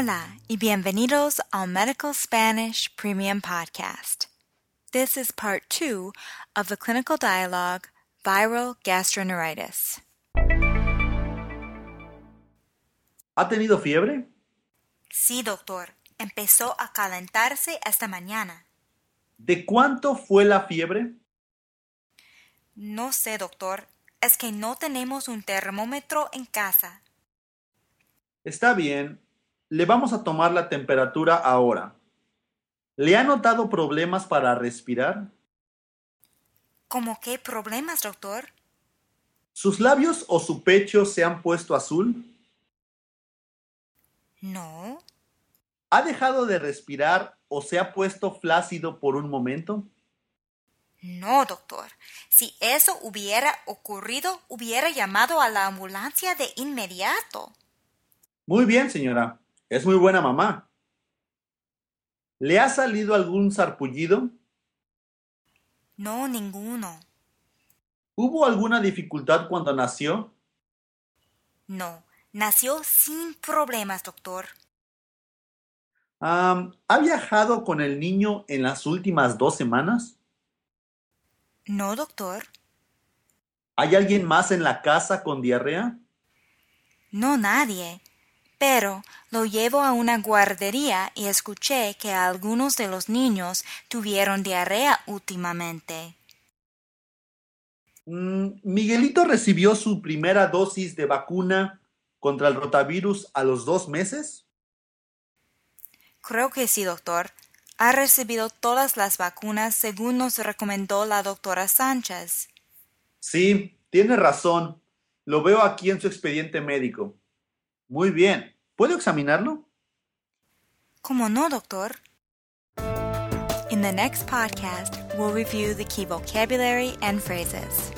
Hola y bienvenidos al Medical Spanish Premium Podcast. This is part two of the clinical dialogue Viral Gastroenteritis. ¿Ha tenido fiebre? Sí, doctor. Empezó a calentarse esta mañana. ¿De cuánto fue la fiebre? No sé, doctor. Es que no tenemos un termómetro en casa. Está bien. Le vamos a tomar la temperatura ahora. ¿Le ha notado problemas para respirar? ¿Cómo qué problemas, doctor? ¿Sus labios o su pecho se han puesto azul? No. ¿Ha dejado de respirar o se ha puesto flácido por un momento? No, doctor. Si eso hubiera ocurrido, hubiera llamado a la ambulancia de inmediato. Muy bien, señora. Es muy buena mamá. ¿Le ha salido algún sarpullido? No, ninguno. ¿Hubo alguna dificultad cuando nació? No, nació sin problemas, doctor. ¿Ha viajado con el niño en las últimas dos semanas? No, doctor. ¿Hay alguien más en la casa con diarrea? No nadie. Pero lo llevo a una guardería y escuché que algunos de los niños tuvieron diarrea últimamente. Mm, ¿Miguelito recibió su primera dosis de vacuna contra el rotavirus a los dos meses? Creo que sí, doctor. Ha recibido todas las vacunas según nos recomendó la doctora Sánchez. Sí, tiene razón. Lo veo aquí en su expediente médico. Muy bien. ¿Puedo examinarlo? ¿Cómo no, doctor? In the next podcast, we'll review the key vocabulary and phrases.